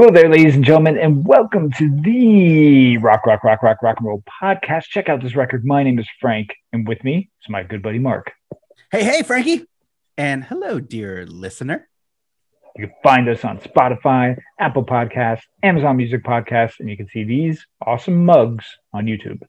Hello there, ladies and gentlemen, and welcome to the Rock, Rock, Rock, Rock, Rock and Roll podcast. Check out this record. My name is Frank, and with me is my good buddy Mark. Hey, hey, Frankie. And hello, dear listener. You can find us on Spotify, Apple Podcasts, Amazon Music Podcasts, and you can see these awesome mugs on YouTube.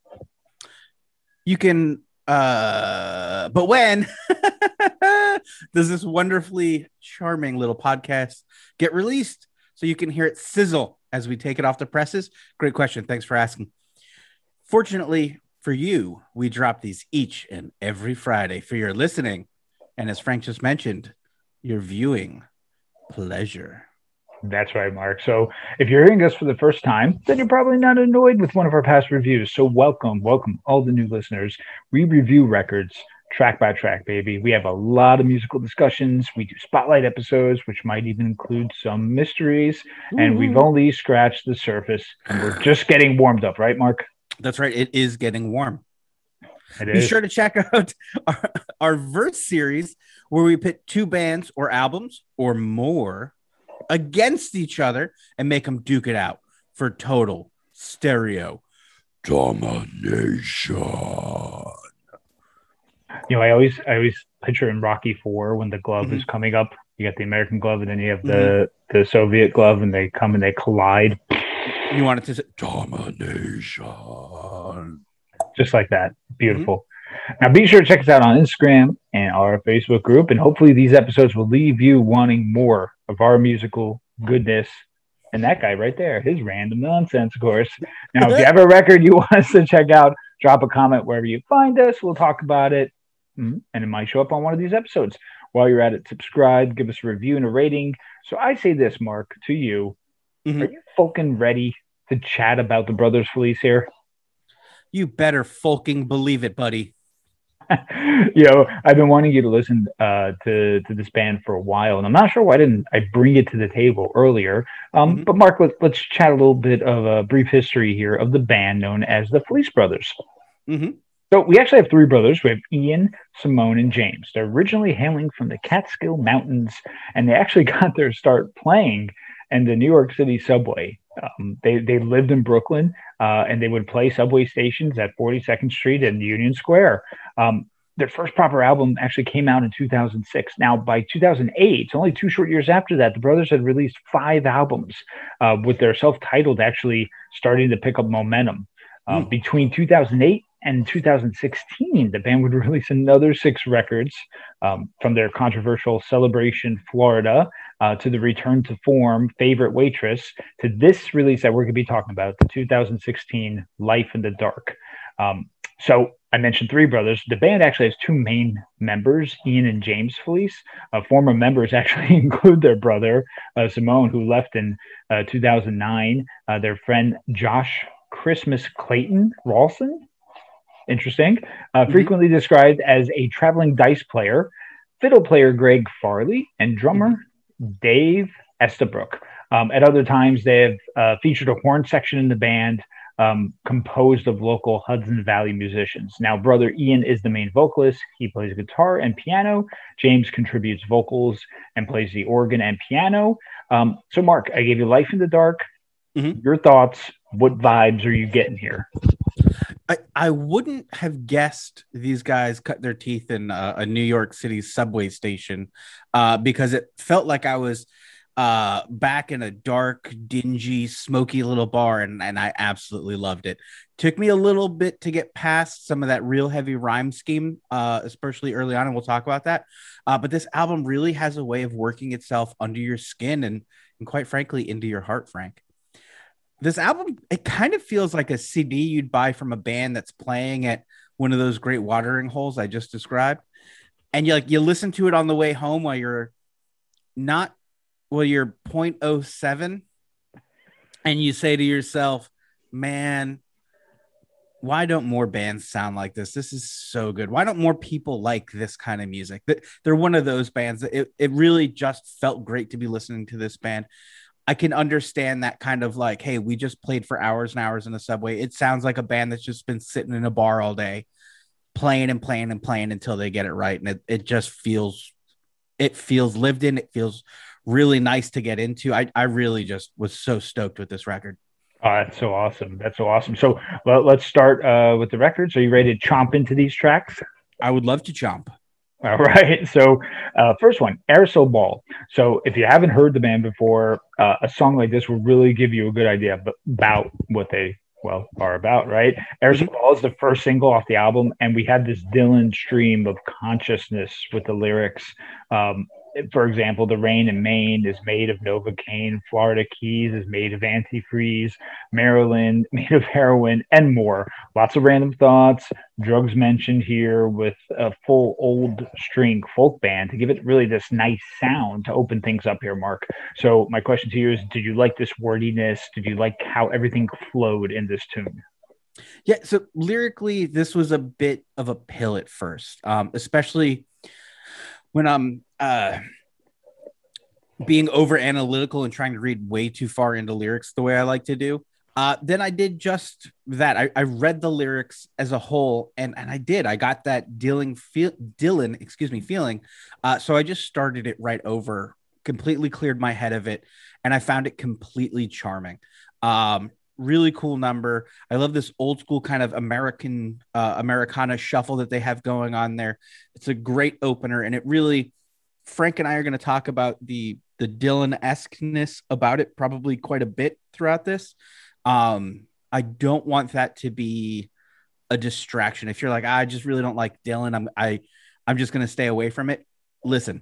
You can, uh, but when does this wonderfully charming little podcast get released? So you can hear it sizzle as we take it off the presses? Great question. Thanks for asking. Fortunately for you, we drop these each and every Friday for your listening. And as Frank just mentioned, your viewing pleasure. That's right, Mark. So if you're hearing us for the first time, then you're probably not annoyed with one of our past reviews. So welcome, welcome all the new listeners. We review records track by track, baby. We have a lot of musical discussions. We do spotlight episodes, which might even include some mysteries. And we've only scratched the surface and we're just getting warmed up, right, Mark? That's right. It is getting warm. It Be is. sure to check out our, our verse series where we pit two bands or albums or more against each other and make them duke it out for total stereo domination you know, I always I always picture in Rocky Four when the glove Mm-hmm. is coming up. You got the American glove, and then you have the the Soviet glove, and they come and they collide, You want it to say Domination. just like that. Beautiful. Mm-hmm. Now, be sure to check us out on Instagram and our Facebook group, and hopefully, these episodes will leave you wanting more of our musical goodness. And that guy right there, his random nonsense, of course. Now, if you have a record you want us to check out, drop a comment wherever you find us. We'll talk about it. And it might show up on one of these episodes. While you're at it, subscribe, give us a review and a rating. So I say this, Mark, to you: Mhm. Are you fucking ready to chat about the Brothers Felice here? you better fucking believe it, buddy. you know, I've been wanting you to listen uh, to to this band for a while, and I'm not sure why didn't I bring it to the table earlier. Um, Mhm. But Mark, let, let's chat a little bit of a brief history here of the band known as the Felice Brothers. Mhm. So we actually have three brothers. We have Ian, Simone, and James. They're originally hailing from the Catskill Mountains, and they actually got their start playing in the New York City subway. Um, they they lived in Brooklyn, uh, and they would play subway stations at 42nd Street and Union Square. Um, their first proper album actually came out in 2006. Now, by 2008, it's only two short years after that, the brothers had released five albums, uh, with their self-titled actually starting to pick up momentum. Uh, Mm. Between 2008 and 2016, the band would release another six records, um, from their controversial Celebration Florida uh, to the Return to Form, Favorite Waitress, to this release that we're going to be talking about, the 2016 Life in the Dark. Um, so I mentioned three brothers. The band actually has two main members, Ian and James Felice. Uh, former members actually include their brother, uh, Simone, who left in uh, 2009, uh, their friend Josh Christmas Clayton Rawson. Interesting. Uh, Mhm. Frequently described as a traveling dice player, fiddle player Greg Farley, and drummer Dave Estabrook. Um, at other times, they have uh, featured a horn section in the band um, composed of local Hudson Valley musicians. Now, brother Ian is the main vocalist. He plays guitar and piano. James contributes vocals and plays the organ and piano. Um, so, Mark, I gave you Life in the Dark. Mhm. Your thoughts? What vibes are you getting here? I, I wouldn't have guessed these guys cut their teeth in uh, a New York City subway station uh, because it felt like I was uh, back in a dark, dingy, smoky little bar, and, and I absolutely loved it. Took me a little bit to get past some of that real heavy rhyme scheme, uh, especially early on, and we'll talk about that. Uh, but this album really has a way of working itself under your skin and, and quite frankly, into your heart, Frank this album it kind of feels like a cd you'd buy from a band that's playing at one of those great watering holes i just described and you like you listen to it on the way home while you're not well, you're 0.07 and you say to yourself, man, why don't more bands sound like this? This is so good. Why don't more people like this kind of music? They're one of those bands that it, it really just felt great to be listening to this band. I can understand that kind of like, hey, we just played for hours and hours in the subway. It sounds like a band that's just been sitting in a bar all day, playing and playing and playing until they get it right. And it, it just feels it feels lived in. It feels really nice to get into. I, I really just was so stoked with this record. Oh, that's so awesome. That's so awesome. So well, let's start uh, with the records. Are you ready to chomp into these tracks? I would love to chomp. All right. So, uh, first one, Aerosol Ball. So, if you haven't heard the band before, uh, a song like this will really give you a good idea about what they well are about, right? Aerosol mm-hmm. Ball is the first single off the album, and we had this Dylan stream of consciousness with the lyrics. Um, for example, the rain in Maine is made of Novocaine, Florida Keys is made of antifreeze, Maryland made of heroin, and more. Lots of random thoughts, drugs mentioned here with a full old string folk band to give it really this nice sound to open things up here, Mark. So, my question to you is Did you like this wordiness? Did you like how everything flowed in this tune? Yeah, so lyrically, this was a bit of a pill at first, um, especially when I'm uh, being over analytical and trying to read way too far into lyrics the way I like to do. Uh, then I did just that. I, I, read the lyrics as a whole, and and I did. I got that Dylan feel Dylan, excuse me, feeling. Uh, so I just started it right over, completely cleared my head of it, and I found it completely charming. Um, really cool number. I love this old school kind of American uh, Americana shuffle that they have going on there. It's a great opener, and it really. Frank and I are going to talk about the the Dylan esqueness about it probably quite a bit throughout this. Um, I don't want that to be a distraction. If you're like, I just really don't like Dylan, I'm I I'm just going to stay away from it. Listen,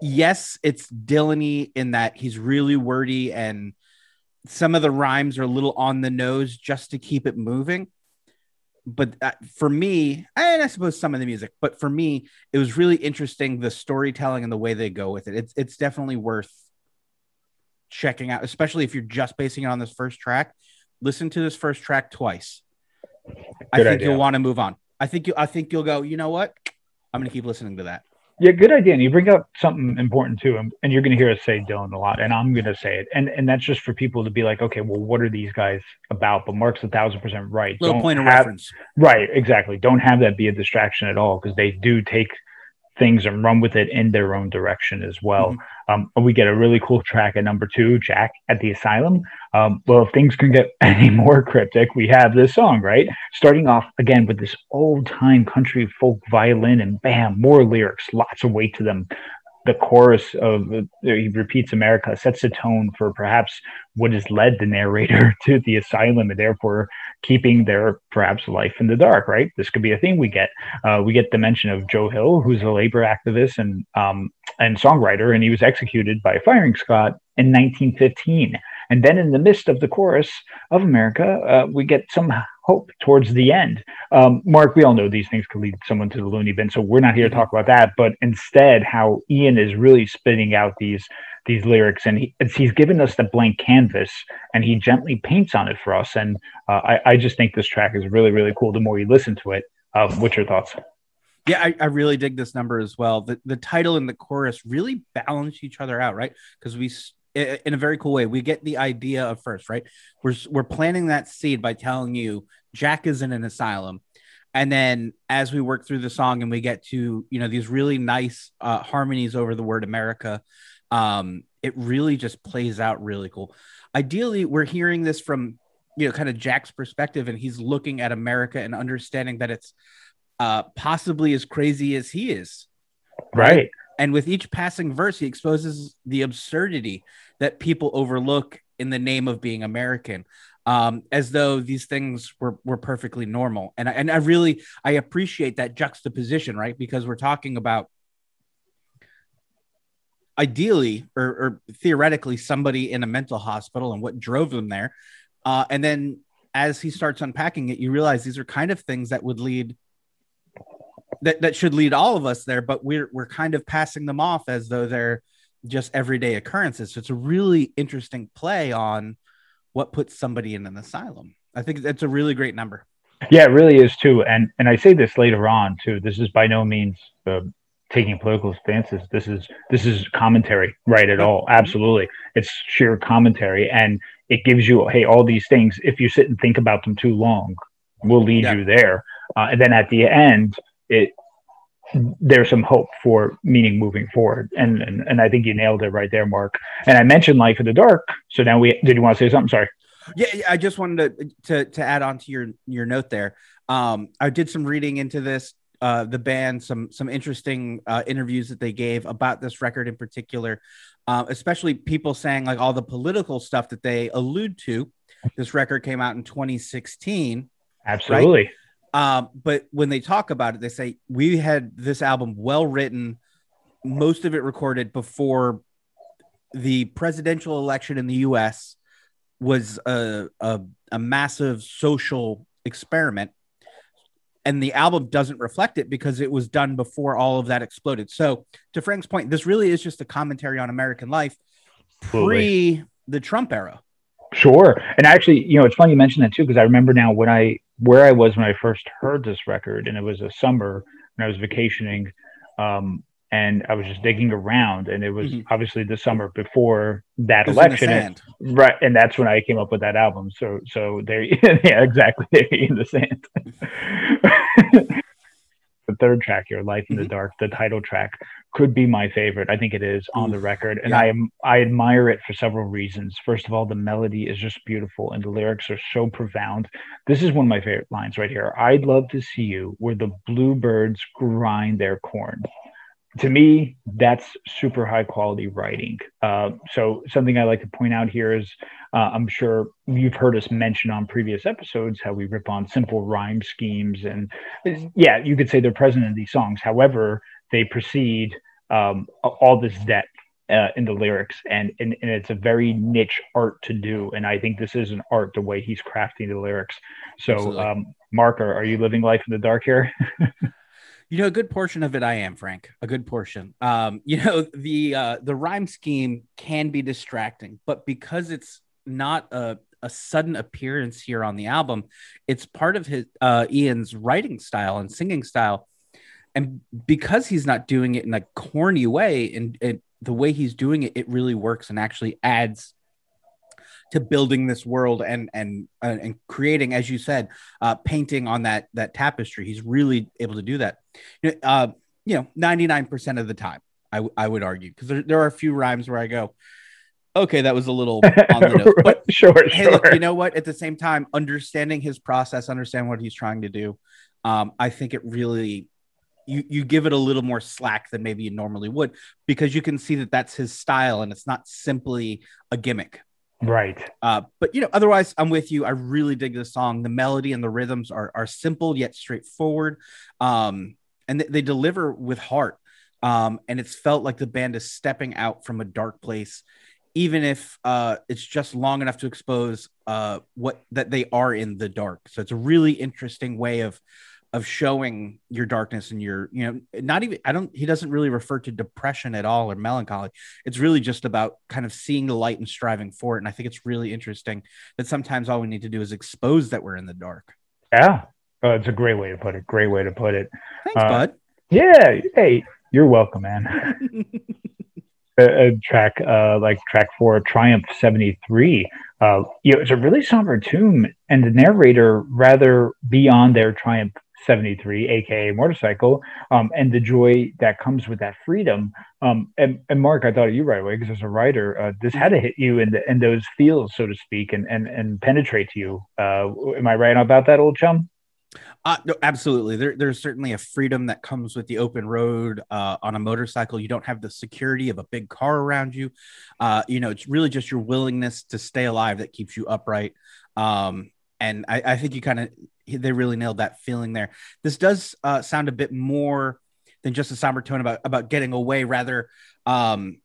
yes, it's Dylan in that he's really wordy and some of the rhymes are a little on the nose just to keep it moving. But uh, for me, and I suppose some of the music, but for me, it was really interesting the storytelling and the way they go with it. It's it's definitely worth checking out, especially if you're just basing it on this first track. Listen to this first track twice. Good I think idea. you'll want to move on. I think you I think you'll go, you know what? I'm gonna keep listening to that. Yeah, good idea. And you bring up something important too, and, and you're going to hear us say Dylan a lot, and I'm going to say it, and and that's just for people to be like, okay, well, what are these guys about? But Mark's a thousand percent right. Little Don't point of reference. Right, exactly. Don't have that be a distraction at all because they do take things and run with it in their own direction as well. Mm-hmm. Um, we get a really cool track at number two, Jack at the Asylum. Um, well, if things can get any more cryptic, we have this song, right? Starting off again with this old time country folk violin and bam, more lyrics, lots of weight to them the chorus of he repeats America sets the tone for perhaps what has led the narrator to the asylum and therefore keeping their perhaps life in the dark. Right, this could be a thing we get. Uh, we get the mention of Joe Hill, who's a labor activist and um, and songwriter, and he was executed by a firing squad in 1915. And then in the midst of the chorus of America, uh, we get some hope towards the end. Um, Mark, we all know these things could lead someone to the loony bin, so we're not here to talk about that. But instead, how Ian is really spitting out these these lyrics, and he, he's given us the blank canvas, and he gently paints on it for us. And uh, I, I, just think this track is really, really cool. The more you listen to it, uh, what's your thoughts? Yeah, I, I, really dig this number as well. The the title and the chorus really balance each other out, right? Because we in a very cool way. We get the idea of first, right? We're we're planting that seed by telling you Jack is in an asylum, and then as we work through the song and we get to you know these really nice uh, harmonies over the word America, um, it really just plays out really cool. Ideally, we're hearing this from you know kind of Jack's perspective, and he's looking at America and understanding that it's uh, possibly as crazy as he is, right? right? And with each passing verse, he exposes the absurdity that people overlook in the name of being American, um, as though these things were, were perfectly normal. And I, and I really I appreciate that juxtaposition, right? Because we're talking about ideally or, or theoretically somebody in a mental hospital and what drove them there. Uh, and then as he starts unpacking it, you realize these are kind of things that would lead that, that should lead all of us there, but we're we're kind of passing them off as though they're just everyday occurrences. So it's a really interesting play on what puts somebody in an asylum. I think that's a really great number. Yeah, it really is too. And and I say this later on too. This is by no means taking political stances. This is this is commentary, right? At all, absolutely. It's sheer commentary, and it gives you hey all these things. If you sit and think about them too long, will lead yeah. you there. Uh, and then at the end, it there's some hope for meaning moving forward. And, and and I think you nailed it right there, Mark. And I mentioned Life in the Dark. So now we did you want to say something? Sorry. Yeah, I just wanted to to, to add on to your your note there. Um, I did some reading into this, uh, the band, some some interesting uh, interviews that they gave about this record in particular, uh, especially people saying like all the political stuff that they allude to. This record came out in 2016. Absolutely. Right? Um, but when they talk about it, they say we had this album well written, most of it recorded before the presidential election in the U.S. was a, a, a massive social experiment, and the album doesn't reflect it because it was done before all of that exploded. So, to Frank's point, this really is just a commentary on American life pre the Trump era. Sure. And actually, you know, it's funny you mentioned that too, because I remember now when I where I was when I first heard this record, and it was a summer when I was vacationing, um, and I was just digging around, and it was mm-hmm. obviously the summer before that election, and, right? And that's when I came up with that album. So, so there, yeah, exactly, in the sand. the third track, "Your Life in mm-hmm. the Dark," the title track, could be my favorite. I think it is on the record, and yeah. I am I admire it for several reasons. First of all, the melody is just beautiful, and the lyrics are so profound. This is one of my favorite lines right here. I'd love to see you where the bluebirds grind their corn. To me, that's super high quality writing. Uh, so something I like to point out here is, uh, I'm sure you've heard us mention on previous episodes how we rip on simple rhyme schemes, and yeah, you could say they're present in these songs. However, they precede um, all this depth uh, in the lyrics, and, and and it's a very niche art to do. And I think this is an art the way he's crafting the lyrics. So, um, Mark, are, are you living life in the dark here? you know, a good portion of it I am, Frank. A good portion. Um, you know, the uh, the rhyme scheme can be distracting, but because it's not a a sudden appearance here on the album, it's part of his uh, Ian's writing style and singing style and because he's not doing it in a corny way and, and the way he's doing it it really works and actually adds to building this world and and uh, and creating as you said uh painting on that that tapestry. He's really able to do that. Uh you know 99% of the time i, I would argue because there, there are a few rhymes where i go okay that was a little on the nose. But sure hey sure. look you know what? At the same time understanding his process understand what he's trying to do um i think it really you you give it a little more slack than maybe you normally would because you can see that that's his style and it's not simply a gimmick right. Uh, but you know otherwise i'm with you. I really dig this song. The melody and the rhythms are are simple yet straightforward. Um, and th- they deliver with heart. Um, and it's felt like the band is stepping out from a dark place even if uh, it's just long enough to expose uh, what that they are in the dark. So it's a really interesting way of of showing your darkness and your you know not even i don't he doesn't really refer to depression at all or melancholy. It's really just about kind of seeing the light and striving for it. And i think it's really interesting that sometimes all we need to do is expose that we're in the dark. Yeah. Oh, it's a great way to put it. Great way to put it. Thanks uh, bud. yeah. Hey you're welcome man. A, a, track uh, like track four triumph 73 uh, you know it's a really somber tune and the narrator rather be on their triumph 73 aka motorcycle um, and the joy that comes with that freedom um, and, and mark i thought of you right away because as a writer uh, this had to hit you in, the, in those fields, so to speak and, and, and penetrate to you uh, am i right about that old chum uh, no, absolutely. There, there's certainly a freedom that comes with the open road uh, on a motorcycle. You don't have the security of a big car around you. Uh, you know, it's really just your willingness to stay alive that keeps you upright. Um, and I, I, think you kind of they really nailed that feeling there. This does uh, sound a bit more than just a somber tone about about getting away. Rather, um,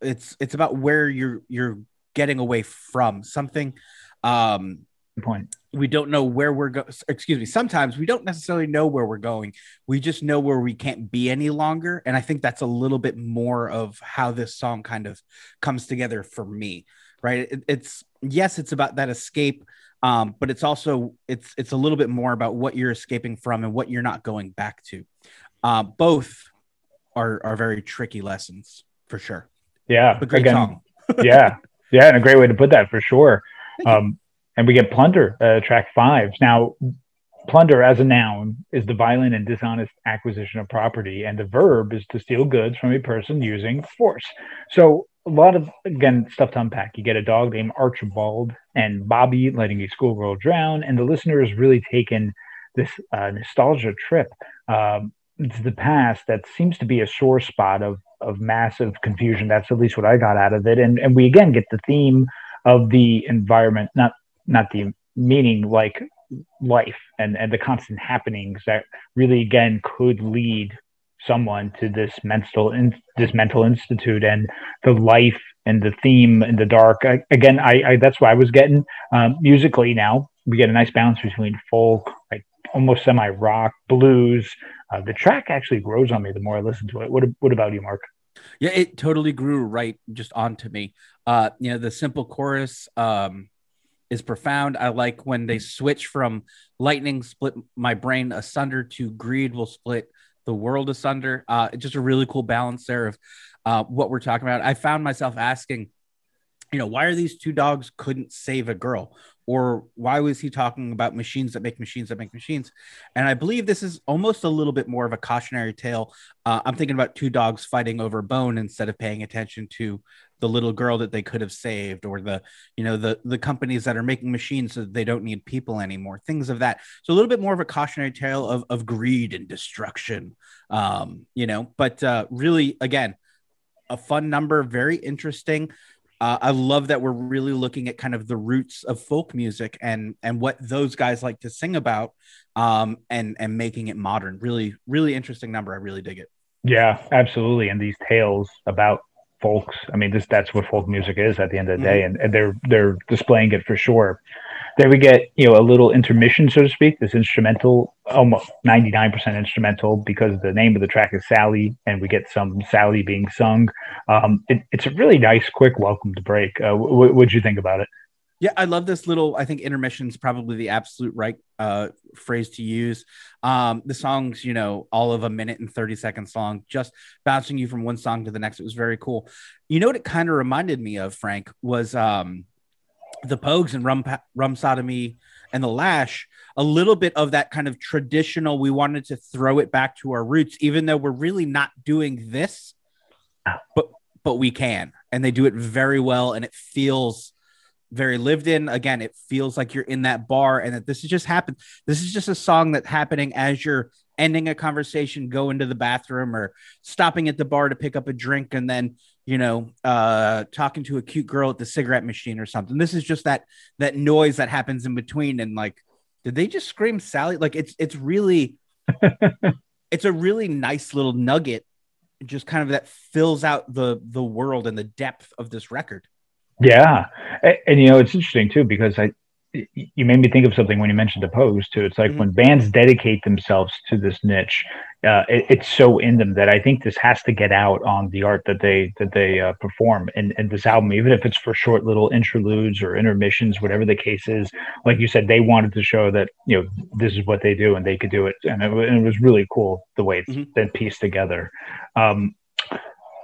it's it's about where you're you're getting away from something. Um, Good point. we don't know where we're going. Excuse me. Sometimes we don't necessarily know where we're going. We just know where we can't be any longer. And I think that's a little bit more of how this song kind of comes together for me. Right. It, it's yes, it's about that escape, um, but it's also it's it's a little bit more about what you're escaping from and what you're not going back to. Uh, both are are very tricky lessons for sure. Yeah, but great Again, song. yeah, yeah, and a great way to put that for sure. Um, and we get plunder, uh, track five. Now, plunder as a noun is the violent and dishonest acquisition of property, and the verb is to steal goods from a person using force. So, a lot of again stuff to unpack. You get a dog named Archibald and Bobby letting a schoolgirl drown, and the listener is really taken this uh, nostalgia trip um, to the past that seems to be a sore spot of of massive confusion. That's at least what I got out of it, and and we again get the theme of the environment, not not the meaning like life and and the constant happenings that really again could lead someone to this mental in, this mental institute and the life and the theme in the dark. I, again I, I, that's why i was getting um, musically now we get a nice balance between folk like almost semi rock blues. Uh, the track actually grows on me the more i listen to it. What, what about you mark? Yeah it totally grew right just onto me. Uh you know the simple chorus um is profound. I like when they switch from lightning split my brain asunder to greed will split the world asunder. Uh, just a really cool balance there of uh, what we're talking about. I found myself asking, you know, why are these two dogs couldn't save a girl? Or why was he talking about machines that make machines that make machines? And I believe this is almost a little bit more of a cautionary tale. Uh, I'm thinking about two dogs fighting over bone instead of paying attention to the little girl that they could have saved or the you know the the companies that are making machines so they don't need people anymore things of that so a little bit more of a cautionary tale of, of greed and destruction um you know but uh really again a fun number very interesting uh, I love that we're really looking at kind of the roots of folk music and and what those guys like to sing about, um, and and making it modern. Really, really interesting number. I really dig it. Yeah, absolutely. And these tales about folks. I mean, this that's what folk music is at the end of the day, mm-hmm. and, and they're they're displaying it for sure. Then we get you know a little intermission, so to speak. This instrumental, almost ninety nine percent instrumental, because the name of the track is Sally, and we get some Sally being sung. Um, it, it's a really nice, quick welcome to break. Uh, what would you think about it? Yeah, I love this little. I think intermission is probably the absolute right uh, phrase to use. Um, the song's, you know, all of a minute and 30 seconds long, just bouncing you from one song to the next. It was very cool. You know what it kind of reminded me of, Frank, was um, the Pogues and Rum, Rum Sodomy and the Lash. A little bit of that kind of traditional, we wanted to throw it back to our roots, even though we're really not doing this, but but we can. And they do it very well, and it feels very lived in. Again, it feels like you're in that bar and that this is just happened. This is just a song that's happening as you're ending a conversation, go into the bathroom or stopping at the bar to pick up a drink and then, you know, uh, talking to a cute girl at the cigarette machine or something. This is just that that noise that happens in between. And like, did they just scream Sally? Like it's it's really it's a really nice little nugget, just kind of that fills out the the world and the depth of this record. Yeah, and, and, you know it's interesting too because I you made me think of something when you mentioned the Pogues too. It's like mm-hmm. when bands dedicate themselves to this niche, uh, it, it's so in them that I think this has to get out on the art that they that they uh, perform in, in this album, even if it's for short little interludes or intermissions, whatever the case is. Like you said, they wanted to show that you know this is what they do and they could do it, and it, and it was really cool the way it's mm-hmm. been pieced together. Um,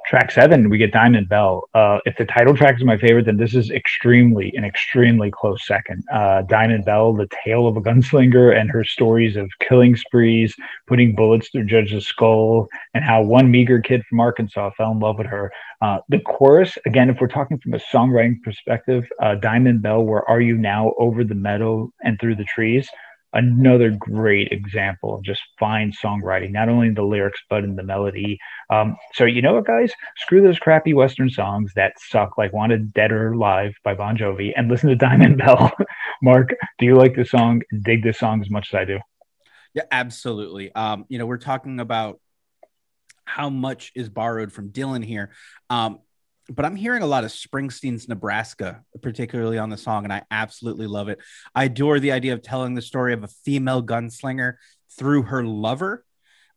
track seven, we get Diamond Bell. Uh, if the title track is my favorite, then this is extremely an extremely close second. Uh, Diamond Bell, the tale of a gunslinger and her stories of killing sprees, putting bullets through Judge's skull, and how one meager kid from Arkansas fell in love with her. Uh, the chorus, again, if we're talking from a songwriting perspective, uh, Diamond Bell, where are you now over the meadow and through the trees? Another great example of just fine songwriting, not only in the lyrics, but in the melody. Um, so, you know what, guys? Screw those crappy Western songs that suck, like Wanted Dead or Alive by Bon Jovi, and listen to Diamond Bell. Mark, do you like this song? Dig this song as much as I do? Yeah, absolutely. Um, you know, we're talking about how much is borrowed from Dylan here. Um, but I'm hearing a lot of Springsteen's Nebraska, particularly on the song, and I absolutely love it. I adore the idea of telling the story of a female gunslinger through her lover,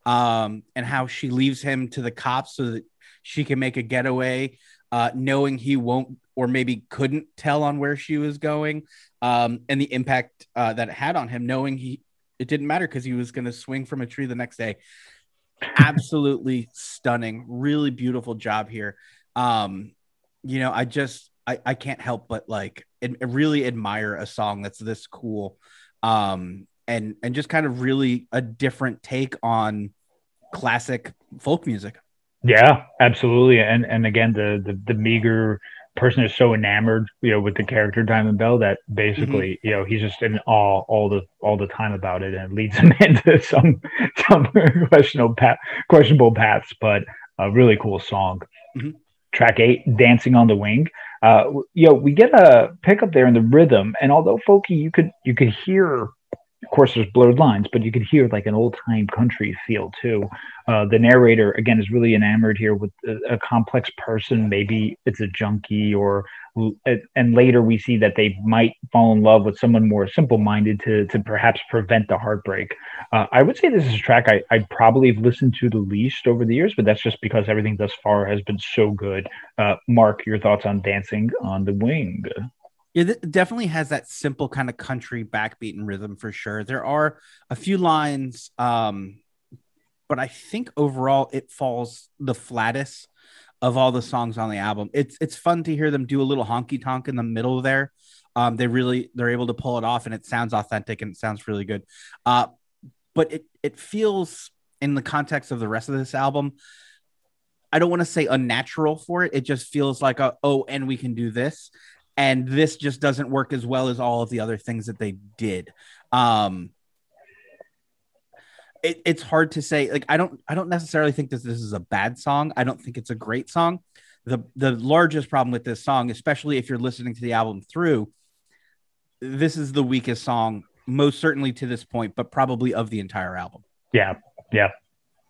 um, and how she leaves him to the cops so that she can make a getaway, uh, knowing he won't or maybe couldn't tell on where she was going, um, and the impact uh, that it had on him, knowing he it didn't matter because he was going to swing from a tree the next day. Absolutely stunning, really beautiful job here um you know i just i, I can't help but like and really admire a song that's this cool. Um and and just kind of really a different take on classic folk music. Yeah absolutely. And and again the the, the meager person is so enamored you know with the character diamond bell that basically mm-hmm. you know he's just in awe all the all the time about it and it leads him into some some questionable path, questionable paths but a really cool song. Mm-hmm track eight, Dancing on the Wing. Uh, you know, we get a pickup there in the rhythm, and although folky, you could you could hear, of course, there's blurred lines, but you could hear like an old time country feel too. Uh, the narrator again is really enamored here with a, a complex person. Maybe it's a junkie or and later we see that they might fall in love with someone more simple-minded to to perhaps prevent the heartbreak. Uh, I would say this is a track I I probably have listened to the least over the years, but that's just because everything thus far has been so good. Uh, Mark, your thoughts on "Dancing on the Wing"? Yeah, it definitely has that simple kind of country backbeat and rhythm for sure. There are a few lines, um, but I think overall it falls the flattest of all the songs on the album. It's it's fun to hear them do a little honky tonk in the middle there. Um, they really they're able to pull it off, and it sounds authentic and it sounds really good. Uh, but it it feels in the context of the rest of this album. I don't want to say unnatural for it. It just feels like a oh, and we can do this, and this just doesn't work as well as all of the other things that they did. Um, it, it's hard to say. Like I don't I don't necessarily think that this is a bad song. I don't think it's a great song. The the largest problem with this song, especially if you're listening to the album through, this is the weakest song, most certainly to this point, but probably of the entire album. Yeah, yeah,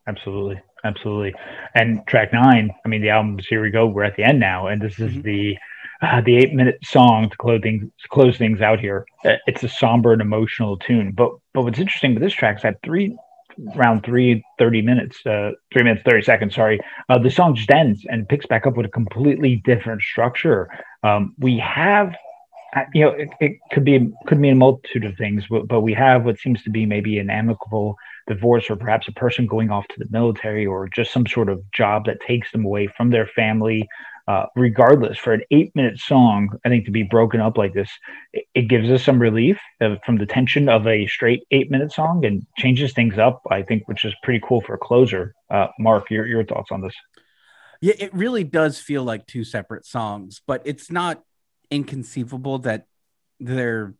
absolutely, absolutely. And track nine, I mean, the album's here we go. We're at the end now, and this is mm-hmm. the uh, the eight minute song to close things, close things out here. Uh, it's a somber and emotional tune. But but what's interesting with this track is that three around three, 30 minutes, uh, three minutes, 30 seconds, sorry, uh, the song just ends and picks back up with a completely different structure. Um, we have, uh, you know, it, it, could be, could mean a multitude of things, but, but we have what seems to be maybe an amicable divorce or perhaps a person going off to the military or just some sort of job that takes them away from their family uh, regardless, for an eight minute song, I think to be broken up like this, it, it gives us some relief uh, from the tension of a straight eight minute song and changes things up, I think, which is pretty cool for a closer. Uh, Mark, your, your thoughts on this? Yeah, it really does feel like two separate songs, but it's not inconceivable that they're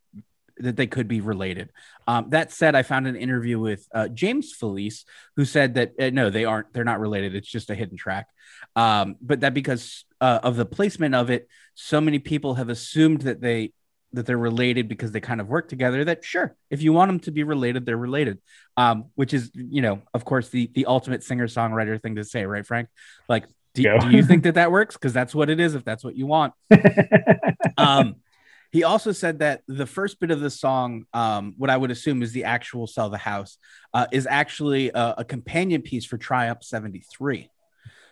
that they could be related. Um, that said, I found an interview with uh, James Felice who said that uh, no, they aren't. They're not related. It's just a hidden track. Um, but that because uh, of the placement of it, so many people have assumed that they that they're related because they kind of work together. That sure, if you want them to be related, they're related. Um, which is you know, of course, the the ultimate singer songwriter thing to say, right, Frank? Like, do, do you think that that works? Because that's what it is. If that's what you want. um he also said that the first bit of the song, um, what I would assume is the actual "Sell the House," uh, is actually a, a, companion piece for Triumph '73.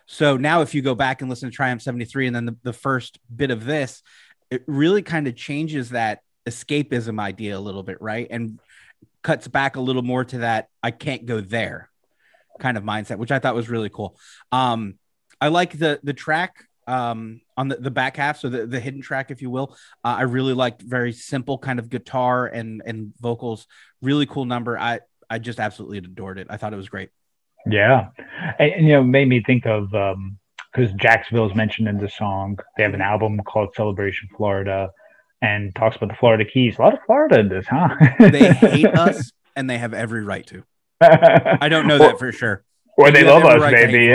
So now, if you go back and listen to Triumph '73, and then the, the first bit of this, it really kind of changes that escapism idea a little bit, right? And cuts back a little more to that "I can't go there" kind of mindset, which I thought was really cool. Um, I like the the track um, on the, the back half, so the, the hidden track, if you will. Uh, I really liked very simple kind of guitar and and vocals. Really cool number. I I just absolutely adored it. I thought it was great. Yeah, and, and you know, made me think of because um, Jacksonville is mentioned in the song. They have an album called Celebration Florida, and talks about the Florida Keys. A lot of Florida in this, huh? they hate us, and they have every right to. I don't know that for sure. Or they, they love us, right maybe.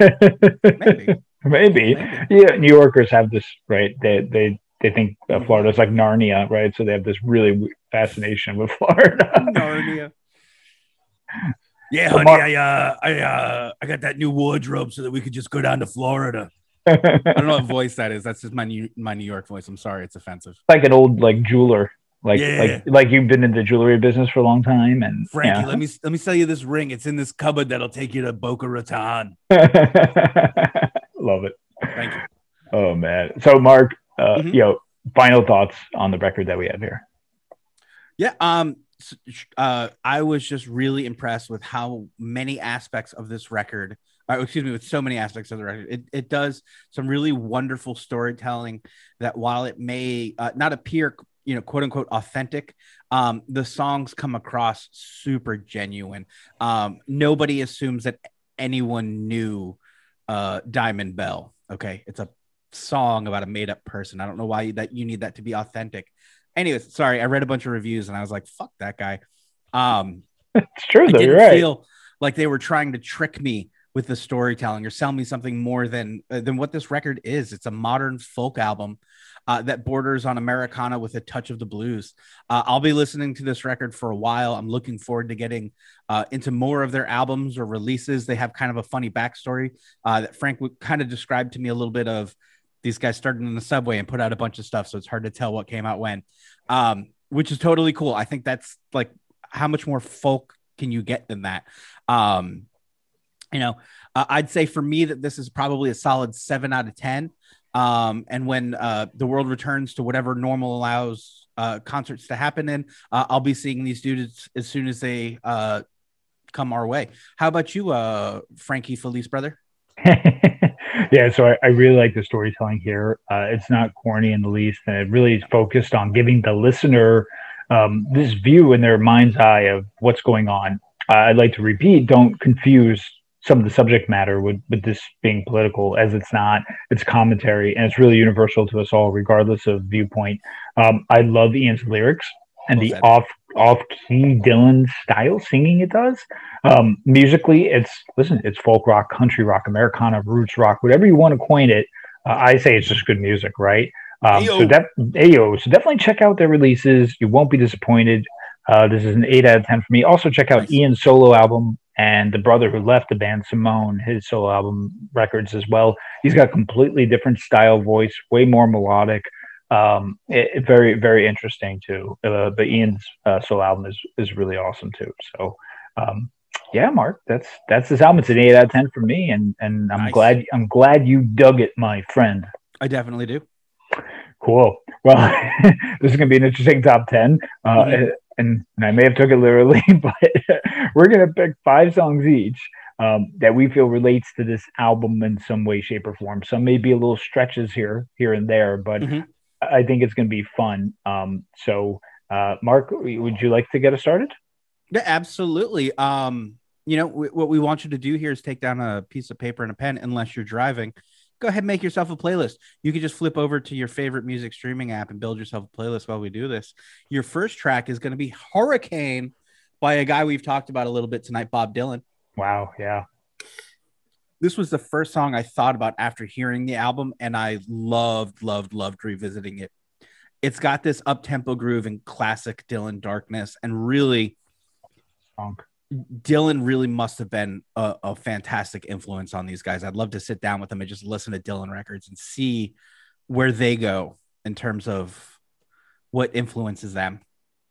maybe. Maybe. Maybe. Yeah, New Yorkers have this right. They they they think uh, mm-hmm. Florida is like Narnia, right? So they have this really fascination with Florida. Narnia. Yeah, honey, I uh, I uh, I got that new wardrobe so that we could just go down to Florida. I don't know what voice that is. That's just my New my New York voice. I'm sorry, it's offensive. Like an old like jeweler. Like Yeah. like like you've been in the jewelry business for a long time and Frankie, yeah. let me let me sell you this ring. It's in this cupboard that'll take you to Boca Raton. Love it. Thank you. Oh man. So Mark, uh, Mhm. you know, final thoughts on the record that we have here. Yeah. Um. Uh. I was just really impressed with how many aspects of this record. Uh, excuse me, with so many aspects of the record, it, it does some really wonderful storytelling. That while it may uh, not appear, you know, quote unquote authentic, um, the songs come across super genuine. Um, nobody assumes that anyone knew uh, Diamond Bell. Okay, it's a song about a made up person. I don't know why you, that you need that to be authentic. Anyways, sorry, I read a bunch of reviews and I was like, "Fuck that guy." Um, It's true I though, you're right. feel like they were trying to trick me with the storytelling or sell me something more than uh, than what this record is. It's a modern folk album uh, that borders on Americana with a touch of the blues. Uh, I'll be listening to this record for a while. I'm looking forward to getting uh, into more of their albums or releases. They have kind of a funny backstory uh, that Frank kind of describe to me a little bit of. These guys started in the subway and put out a bunch of stuff, so it's hard to tell what came out when, um, which is totally cool. I think that's like how much more folk can you get than that? Um, you know, uh, I'd say for me that this is probably a solid seven out of 10. Um, and when uh, the world returns to whatever normal allows uh, concerts to happen in, uh, I'll be seeing these dudes as soon as they uh, come our way. How about you, uh, Frankie Felice, brother? yeah, so I, I really like the storytelling here. Uh, it's not corny in the least, and it really is focused on giving the listener um, this view in their mind's eye of what's going on. I'd like to repeat: don't confuse some of the subject matter with, with this being political, as it's not. It's commentary, and it's really universal to us all, regardless of viewpoint. Um, I love Ian's lyrics and the off off key Dylan style singing it does. Um, musically, it's listen, it's folk rock, country rock, Americana, roots rock, whatever you want to coin it. Uh, I say it's just good music, right? Um, so that ayo, so definitely check out their releases. You won't be disappointed. Uh, this is an eight out of ten for me. Also, check out Nice. Ian's solo album and the brother who left the band, Simone, his solo album records as well. He's got completely different style voice, way more melodic. Um, it, it- very very interesting too. Uh, but Ian's uh, solo album is is really awesome too. So. Um, yeah, Mark, that's that's this album. It's an eight out of ten for me, and and I'm Nice. glad I'm glad you dug it, my friend. I definitely do. Cool. Well, this is gonna be an interesting top ten, uh, Mhm. And, and I may have took it literally, but we're gonna pick five songs each um, that we feel relates to this album in some way, shape, or form. Some may be a little stretches here, here and there, but Mhm. I think it's gonna be fun. Um, so, uh, Mark, would you like to get us started? Yeah, absolutely. Um, you know, w- what we want you to do here is take down a piece of paper and a pen, unless you're driving. Go ahead and make yourself a playlist. You can just flip over to your favorite music streaming app and build yourself a playlist while we do this. Your first track is going to be Hurricane by a guy we've talked about a little bit tonight, Bob Dylan. Wow. Yeah. This was the first song I thought about after hearing the album, and I loved, loved, loved revisiting it. It's got this up tempo groove and classic Dylan darkness, and really, Funk. Dylan really must have been a, a fantastic influence on these guys. I'd love to sit down with them and just listen to Dylan records and see where they go in terms of what influences them.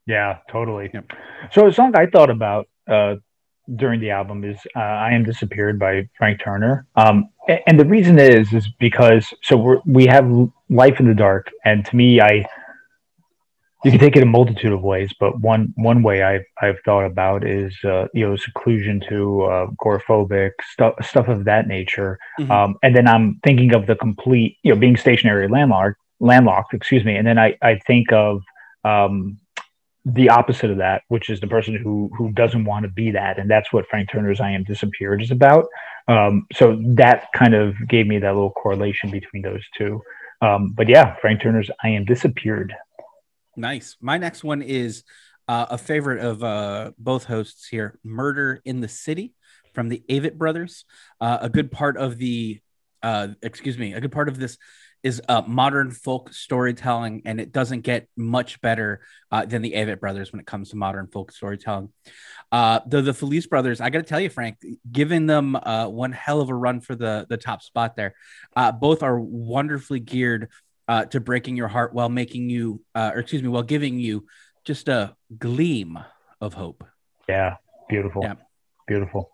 Yeah, totally. Yep. So a song I thought about uh, during the album is uh, "I Am Disappeared" by Frank Turner. Um, and the reason is is because so we're, we have "Life in the Dark," and to me, I you can take it a multitude of ways, but one one way I've I've thought about is uh, you know seclusion to uh, agoraphobic stuff stuff of that nature. Mhm. Um, and then I'm thinking of the complete you know being stationary landlocked landlocked, excuse me, and then I I think of um, the opposite of that, which is the person who who doesn't want to be that, and that's what Frank Turner's "I Am Disappeared" is about. Um, so that kind of gave me that little correlation between those two. Um, but yeah, Frank Turner's "I Am Disappeared." Nice. My next one is uh, a favorite of uh, both hosts here Murder in the City from the Avett Brothers. Uh, a good part of the, uh, excuse me, a good part of this is uh, modern folk storytelling, and it doesn't get much better uh, than the Avett brothers when it comes to modern folk storytelling. Uh, the the Felice brothers, I got to tell you, Frank, giving them one hell of a run for the the top spot there. Both are wonderfully geared uh, to breaking your heart while making you, uh, or excuse me, while giving you just a gleam of hope. Yeah, beautiful. Yeah. Beautiful.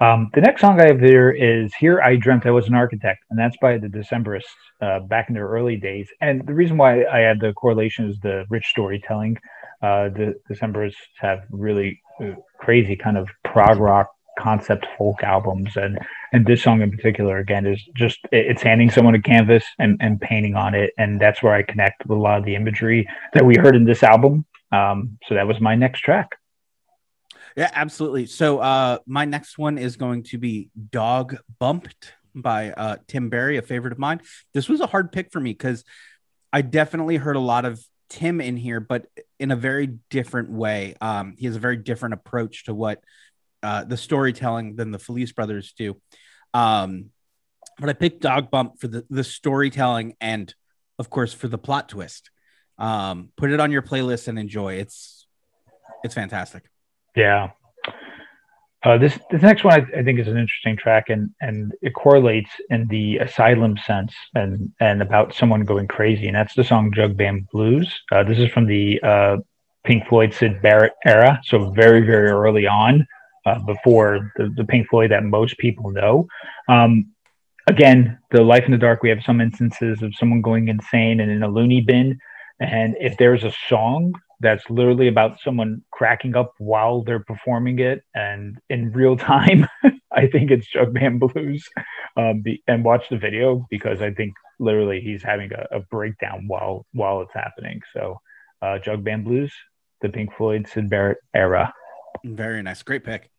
Um, the next song I have there is Here I Dreamt I Was an Architect, and that's by the Decemberists uh, back in their early days. And the reason why I add the correlation is the rich storytelling. Uh, the Decemberists have really uh, crazy kind of prog rock concept folk albums and and this song in particular again is just it's handing someone a canvas and, and painting on it and that's where i connect with a lot of the imagery that we heard in this album um, so that was my next track yeah, absolutely. So uh my next one is going to be Dog Bumped by uh Tim Barry, a favorite of mine. This was a hard pick for me because I definitely heard a lot of Tim in here, but in a very different way. Um, he has a very different approach to what uh, the storytelling than the Felice brothers do. Um, but I picked Dog Bump for the, the storytelling and, of course, for the plot twist. Um, put it on your playlist and enjoy. It's it's fantastic. Yeah. Uh, this this next one I, I, think is an interesting track and and it correlates in the asylum sense and and about someone going crazy and that's the song Jug Band Blues. Uh, this is from the uh, Pink Floyd Syd Barrett era, so very very early on, uh, before the, the Pink Floyd that most people know. Um, again, the Life in the Dark. We have some instances of someone going insane and in a loony bin, and if there's a song that's literally about someone cracking up while they're performing it and in real time. I think it's Jug Band Blues. Um, and watch the video because I think literally he's having a, a breakdown while while it's happening. So, uh, Jug Band Blues, the Pink Floyd Syd Barrett era. Very nice, great pick.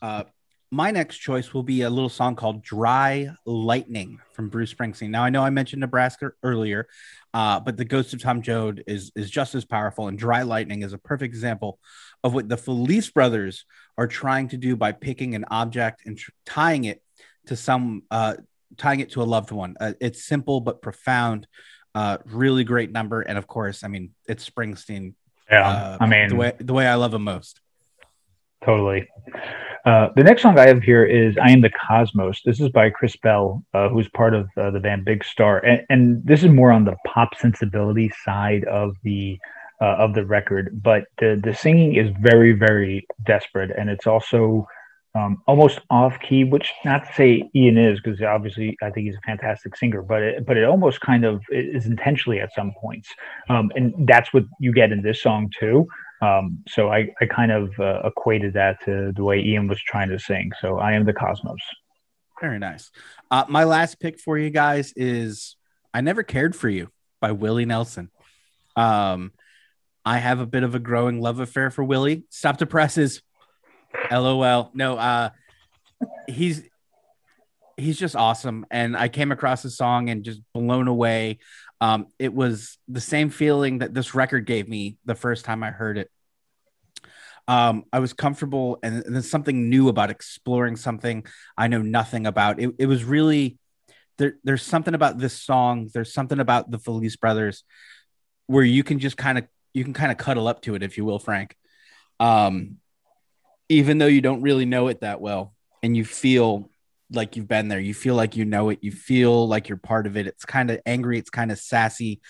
Uh, my next choice will be a little song called Dry Lightning from Bruce Springsteen. Now, I know I mentioned Nebraska earlier, uh, but the Ghost of Tom Joad is, is just as powerful, and Dry Lightning is a perfect example of what the Felice brothers are trying to do by picking an object and tr- tying it to some, uh, tying it to a loved one. Uh, it's simple but profound, uh, really great number. And of course, I mean, it's Springsteen. Yeah. Uh, I mean, the way, the way I love him most. Totally. Uh, the next song I have here is "I Am the Cosmos." This is by Chris Bell, uh, who's part of uh, the band Big Star, and, and, this is more on the pop sensibility side of the uh, of the record. But the the singing is very very desperate, and it's also um, almost off key. Which not to say Ian is, because obviously I think he's a fantastic singer, but it, but it almost kind of is intentionally at some points, um, and that's what you get in this song too. Um, so I, I kind of uh, equated that to the way Ian was trying to sing. So I am the cosmos. Very nice. Uh, my last pick for you guys is I Never Cared for You by Willie Nelson. Um, I have a bit of a growing love affair for Willie. Stop the presses. LOL. No, uh, he's he's just awesome. And I came across the song and just blown away. Um, it was the same feeling that this record gave me the first time I heard it. Um, I was comfortable, and, and there's something new about exploring something I know nothing about. It, it was really there. There's something about this song. There's something about the Felice Brothers where you can just kind of you can kind of cuddle up to it, if you will, Frank. Um, even though you don't really know it that well, and you feel like you've been there. You feel like you know it. You feel like you're part of it. It's kind of angry. It's kind of sassy.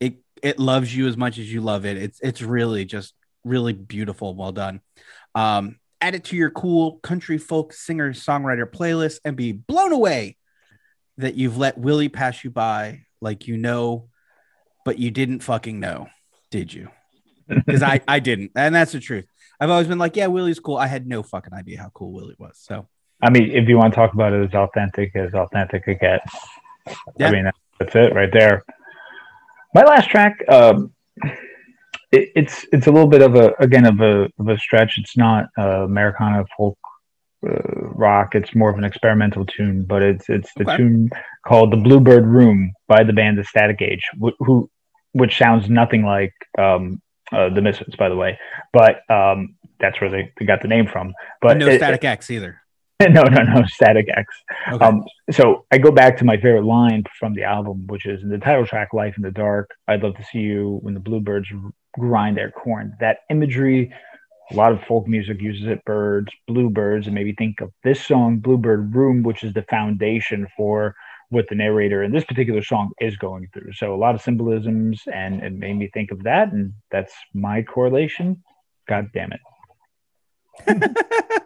It it loves you as much as you love it. It's it's really just really beautiful. Well done. Um, add it to your cool country folk singer songwriter playlist and be blown away that you've let Willie pass you by like you know, but you didn't fucking know, did you? Because I I didn't, and that's the truth. I've always been like, yeah, Willie's cool. I had no fucking idea how cool Willie was. So I mean, if you want to talk about it as authentic as authentic it gets, yeah. I mean, that's it right there. My last track, um, it, it's it's a little bit of a again of a of a stretch. It's not uh, Americana folk uh, rock. It's more of an experimental tune, but it's it's the okay. tune called "The Bluebird Room" by the band The Static Age, wh- who which sounds nothing like um, uh, the Misfits, by the way. But um, that's where they, they got the name from. But no it, Static X either. no, no, no, Static X. Okay. Um, so I go back to my favorite line from the album, which is in the title track, "Life in the Dark." I'd love to see you when the bluebirds grind their corn. That imagery, a lot of folk music uses it. Birds, bluebirds, and maybe think of this song, "Bluebird Room," which is the foundation for what the narrator in this particular song is going through. So a lot of symbolisms, and it made me think of that, and that's my correlation. God damn it.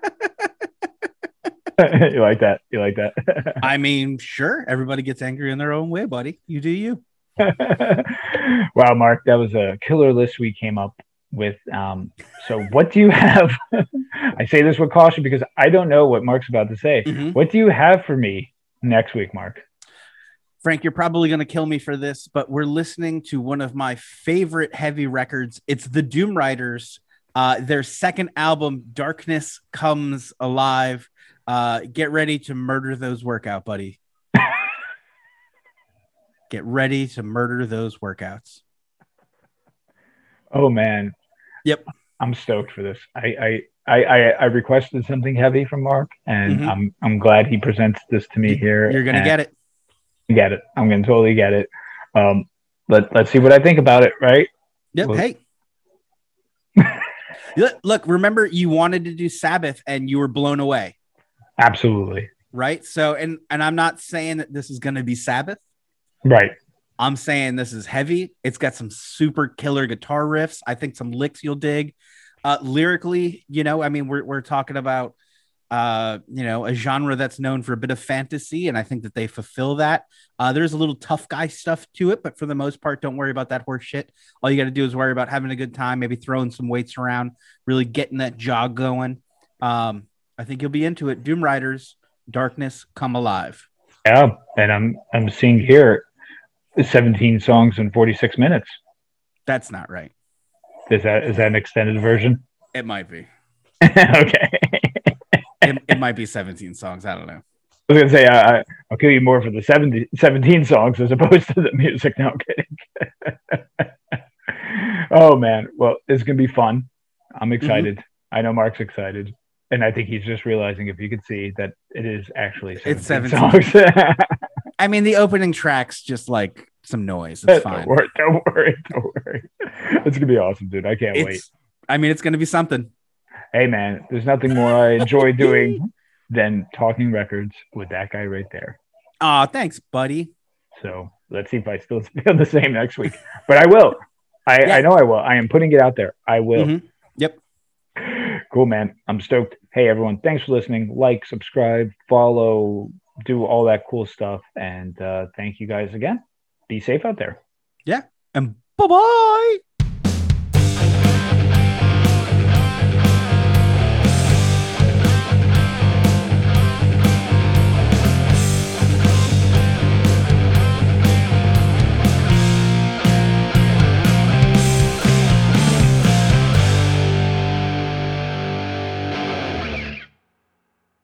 you like that? You like that? I mean, sure, everybody gets angry in their own way, buddy. You do you. wow, Mark, that was a killer list we came up with. Um, so, what do you have? I say this with caution because I don't know what Mark's about to say. Mhm. What do you have for me next week, Mark? Frank, you're probably going to kill me for this, but we're listening to one of my favorite heavy records. It's the Doomriders, uh, their second album, Darkness Comes Alive. Uh, get ready to murder those workout, buddy. Get ready to murder those workouts. Oh man. Yep. I'm stoked for this. I I I, I, I requested something heavy from Mark, and Mhm. I'm I'm glad he presents this to me here. You're going to get it. get it. I'm gonna totally get it. Um, let let's see what I think about it. Right? Yep. Well- hey. Look- Look, remember you wanted to do Sabbath and you were blown away. Absolutely. right? So, and and I'm not saying that this is going to be Sabbath. Right. I'm saying this is heavy. It's got some super killer guitar riffs. I think some licks you'll dig. Uh, lyrically, you know, I mean, we're we're talking about uh, you know, a genre that's known for a bit of fantasy, and I think that they fulfill that. Uh, there's a little tough guy stuff to it, but for the most part, don't worry about that horse shit. All you got to do is worry about having a good time, maybe throwing some weights around, really getting that jog going. Um, I think you'll be into it. Doomriders, Darkness, Come Alive. Yeah. And I'm I'm seeing here 17 songs in 46 minutes. That's not right. Is that is that an extended version? It might be. okay. It, it might be 17 songs. I don't know. I was gonna say I, I- I'll kill you more for the 70, 17 songs as opposed to the music. No I'm kidding. oh man, well it's gonna be fun. I'm excited. Mm-hmm. I know Mark's excited, and I think he's just realizing if you could see that it is actually 17 It's 17. songs. I mean, the opening track's just like some noise. It's don't fine. worry, don't worry, don't worry. It's gonna be awesome, dude. I can't wait. I mean, it's going to be something. Hey man, there's nothing more I enjoy doing than talking records with that guy right there. Aw, thanks, buddy. So let's see if I still feel the same next week. But I will. I, Yeah. I know I will. I am putting it out there. I will. Mhm. Yep. Cool, man. I'm stoked. Hey, everyone. Thanks for listening. Like, subscribe, follow, do all that cool stuff. And uh, thank you guys again. Be safe out there. Yeah. And bye bye.